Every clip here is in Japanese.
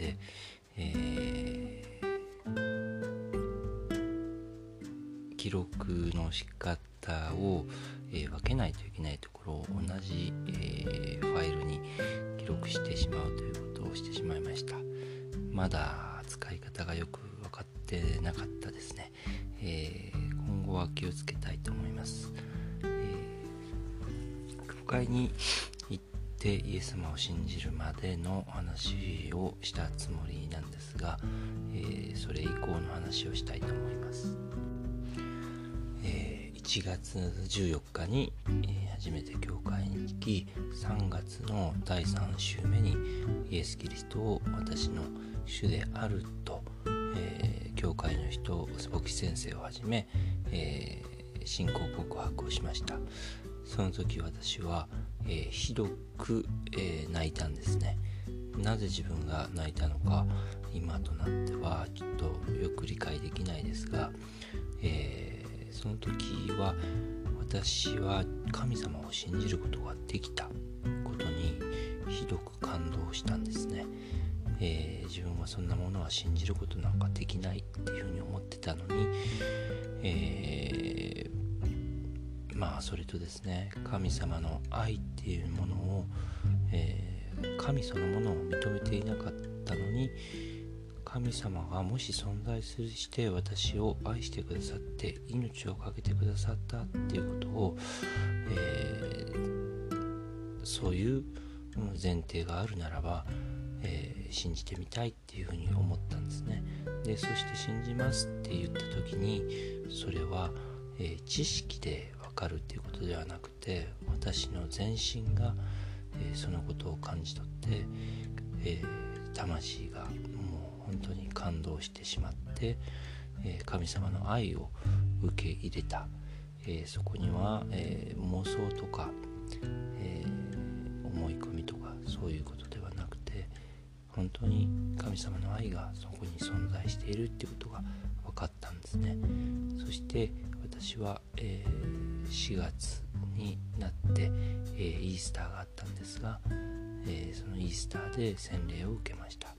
えー、記録の仕方を、えー、分けないといけないところを同じ、えー、ファイルに記録してしまうということをしてしまいました。まだ使い方がよく分かってなかったですね、え今後は気をつけたいと思います、え教会に行ってイエス様を信じるまでの話をしたつもりなんですが、えそれ以降の話をしたいと思います。え1月14日に、え初めて教会に行き3月の第3週目にイエス・キリストを私の主であると、えー、教会の人スポキ先生をはじめ、えー、信仰告白をしました。その時私は、えー、ひどく、え泣いたんですね。なぜ自分が泣いたのか今となってはちょっとよく理解できないですが、えーその時は私は神様を信じることができたことにひどく感動したんですね、えー、自分はそんなものは信じることなんかできないっていうふうに思ってたのに、えー、まあそれとですね神様の愛っていうものを、えー、神そのものを認めていなかったのに神様がもし存在するして私を愛してくださって命を懸けてくださったっていうことを、えー、そういう前提があるならば、えー、信じてみたいっていうふうに思ったんですね。でそして信じますって言った時にそれは、えー、知識でかるっていうことではなくて私の全身が、えそのことを感じ取って、え魂がもう本当に感動してしまって、えー、神様の愛を受け入れた、え、そこには、え、妄想とか、え思い込みとかそういうことではなくて本当に神様の愛がそこに存在しているっていうことが分かったんですね。そして私は、え4月になって、えイースターがあったんですが、えそのイースターで洗礼を受けました。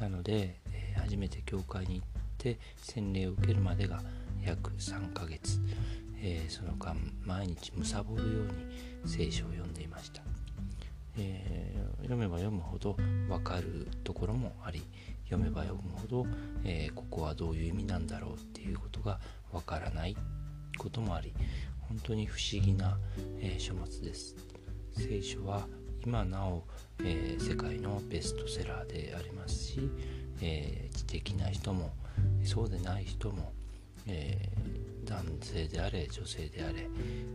なので、え、初めて教会に行って洗礼を受けるまでが約3ヶ月、え、その間毎日むさぼるように聖書を読んでいました、えー、読めば読むほど分かるところもあり読めば読むほど、えここはどういう意味なんだろうっていうことが分からないこともあり本当に不思議な、え書物です。聖書は今なお、え、世界のベストセラーでありますし、え、知的な人もそうでない人も、え、男性であれ女性であれ、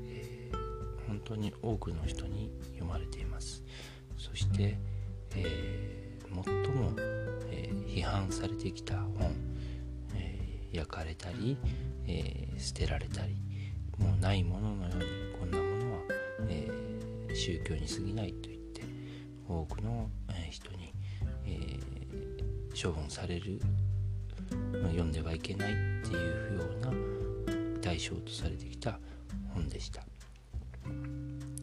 え本当に多くの人に読まれています。そして、え最も、え批判されてきた本、え焼かれたり、え捨てられたりもうないもののようにこんなものは、え宗教に過ぎないと言って多くの人に、え、処分される、読んではいけないっていうような対象とされてきた本でした。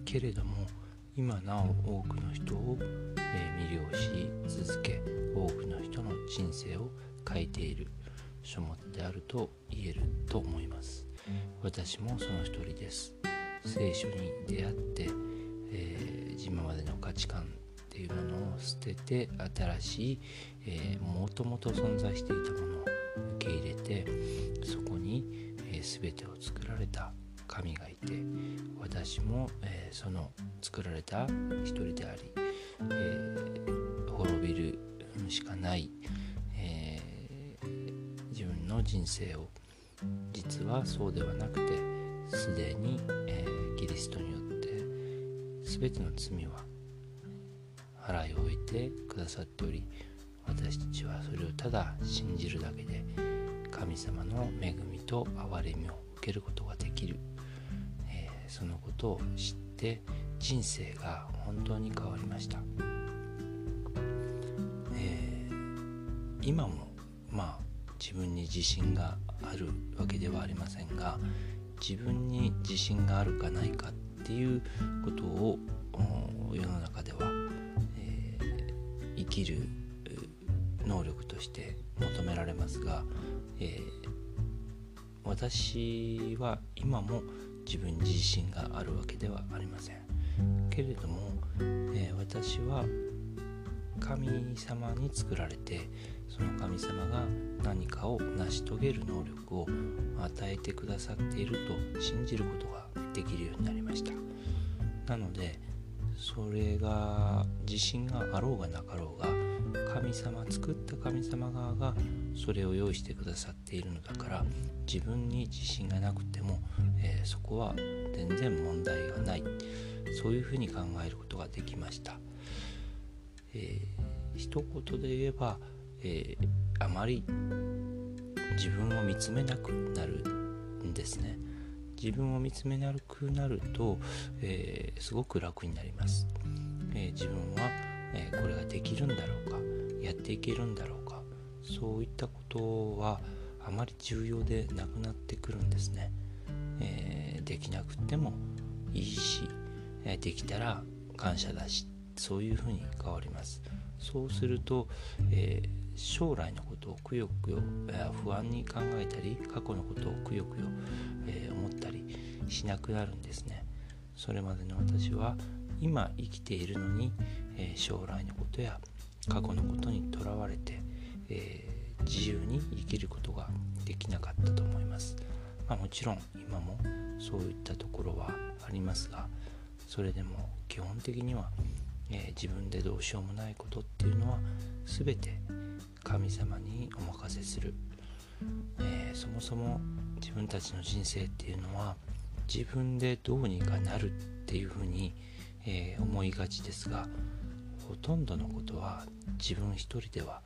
けれども今なお多くの人を、え、魅了し続け多くの人の人生を変えている書物であると言えると思います。私もその一人です。聖書に出会って、えー、今までの価値観っていうものを捨てて新しい、え、もともと存在していたものを受け入れてそこに、えー、全てを作られた神がいて私も、えー、その作られた一人であり、えー、滅びるしかない、えー、自分の人生を実はそうではなくてすでに、えー、キリストによって全ての罪は払い終えてくださっており私たちはそれをただ信じるだけで神様の恵みと憐れみを受けることができる、えー、そのことを知って人生が本当に変わりました、えー、今もまあ自分に自信があるわけではありませんが自分に自信があるかないかっていうことを世の中ではえ生きる能力として求められますが、えー、私は今も自分自身があるわけではありません。けれども、えー、私は神様に作られてその神様が何かを成し遂げる能力を与えてくださっていると信じることができるようになりました。なのでそれが自信があろうがなかろうが神様作った神様側がそれを用意してくださっているのだから自分に自信がなくても、えー、そこは全然問題がない。そういうふうに考えることができました、えー、一言で言えば、えー、あまり自分を見つめなくなるんですね。自分を見つめなくなると、えー、すごく楽になります、えー、自分は、えー、これができるんだろうかやっていけるんだろうそういったことはあまり重要でなくなってくるんですね、えできなくてもいいし、えできたら感謝だしそういうふうに変わります。そうすると、え将来のことをくよくよ、え不安に考えたり過去のことをくよくよ、え思ったりしなくなるんですね。それまでの私は今生きているのに、え将来のことや過去のことにとらわれて、えー、自由に生きることができなかったと思います、まあ、もちろん今もそういったところはありますがそれでも基本的には、えー、自分でどうしようもないことっていうのは全て神様にお任せする、えー、そもそも自分たちの人生っていうのは自分でどうにかなるっていうふうに、えー、思いがちですがほとんどのことは自分一人では、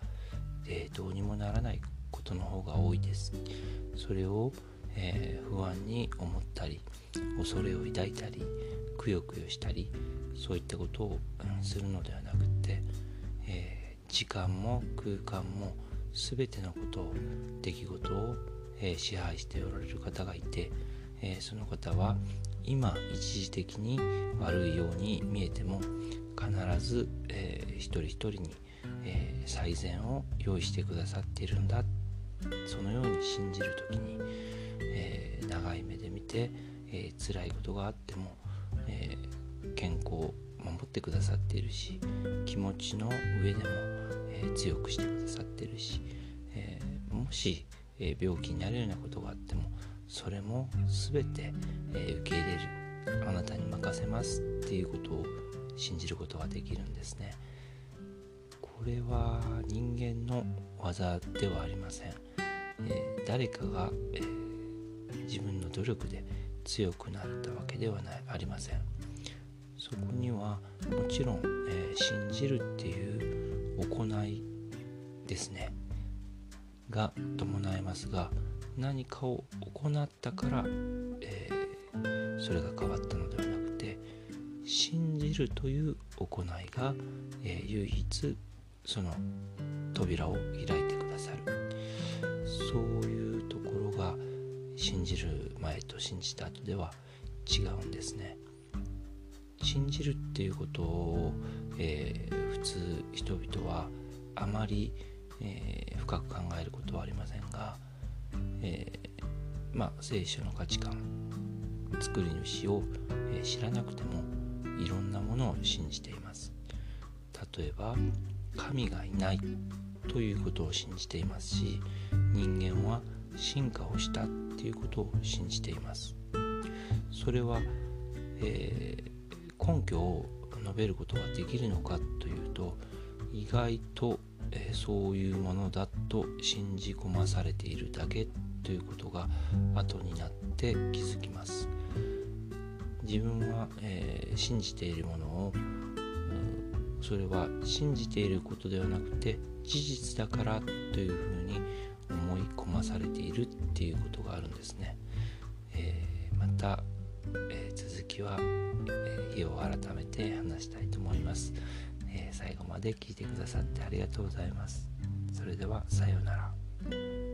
えー、どうにもならないことの方が多いです。それを、えー、不安に思ったり恐れを抱いたりくよくよしたりそういったことを、するのではなくて、えー、時間も空間も全てのことを出来事を、え支配しておられる方がいて、えその方は今一時的に悪いように見えても必ず、えー、一人一人に、えー、最善を用意してくださっているんだ。そのように信じる時に、えー、長い目で見て、えー、辛いことがあっても、えー、健康を守ってくださっているし気持ちの上でも、え、強くしてくださっているし、え、もし、え、病気になるようなことがあってもそれも全て、え、受け入れる。あなたに任せますっていうことを信じることができるんです。これは人間の技ではありません、えー、誰かが、えー、自分の努力で強くなったわけではないありません。そこにはもちろん、えー、信じるっていう行いですね。が伴いますが何かを行ったから、えー、それが変わったのではなくて信じるという行いが、えー、唯一その扉を開いてくださる。そういうところが信じる前と信じた後では違うんですね。信じるっていうことを、えー、普通人々はあまり、えー、深く考えることはありませんが、えー、まあ聖書の価値観作り主を、え知らなくてもいろんなものを信じています。例えば神がいないということを信じていますし人間は進化をしたっていうことを信じています。それは、えー、根拠を述べることができるのかというと意外と、えー、そういうものだと信じ込まされているだけということが後になって気づきます。自分は、えー、信じているものを、それは信じていることではなくて事実だからというふうに思い込まされているっていうことがあるんですね、えー、また、えー、続きは、え日を改めて話したいと思います、え最後まで聞いてくださってありがとうございます。それではさようなら。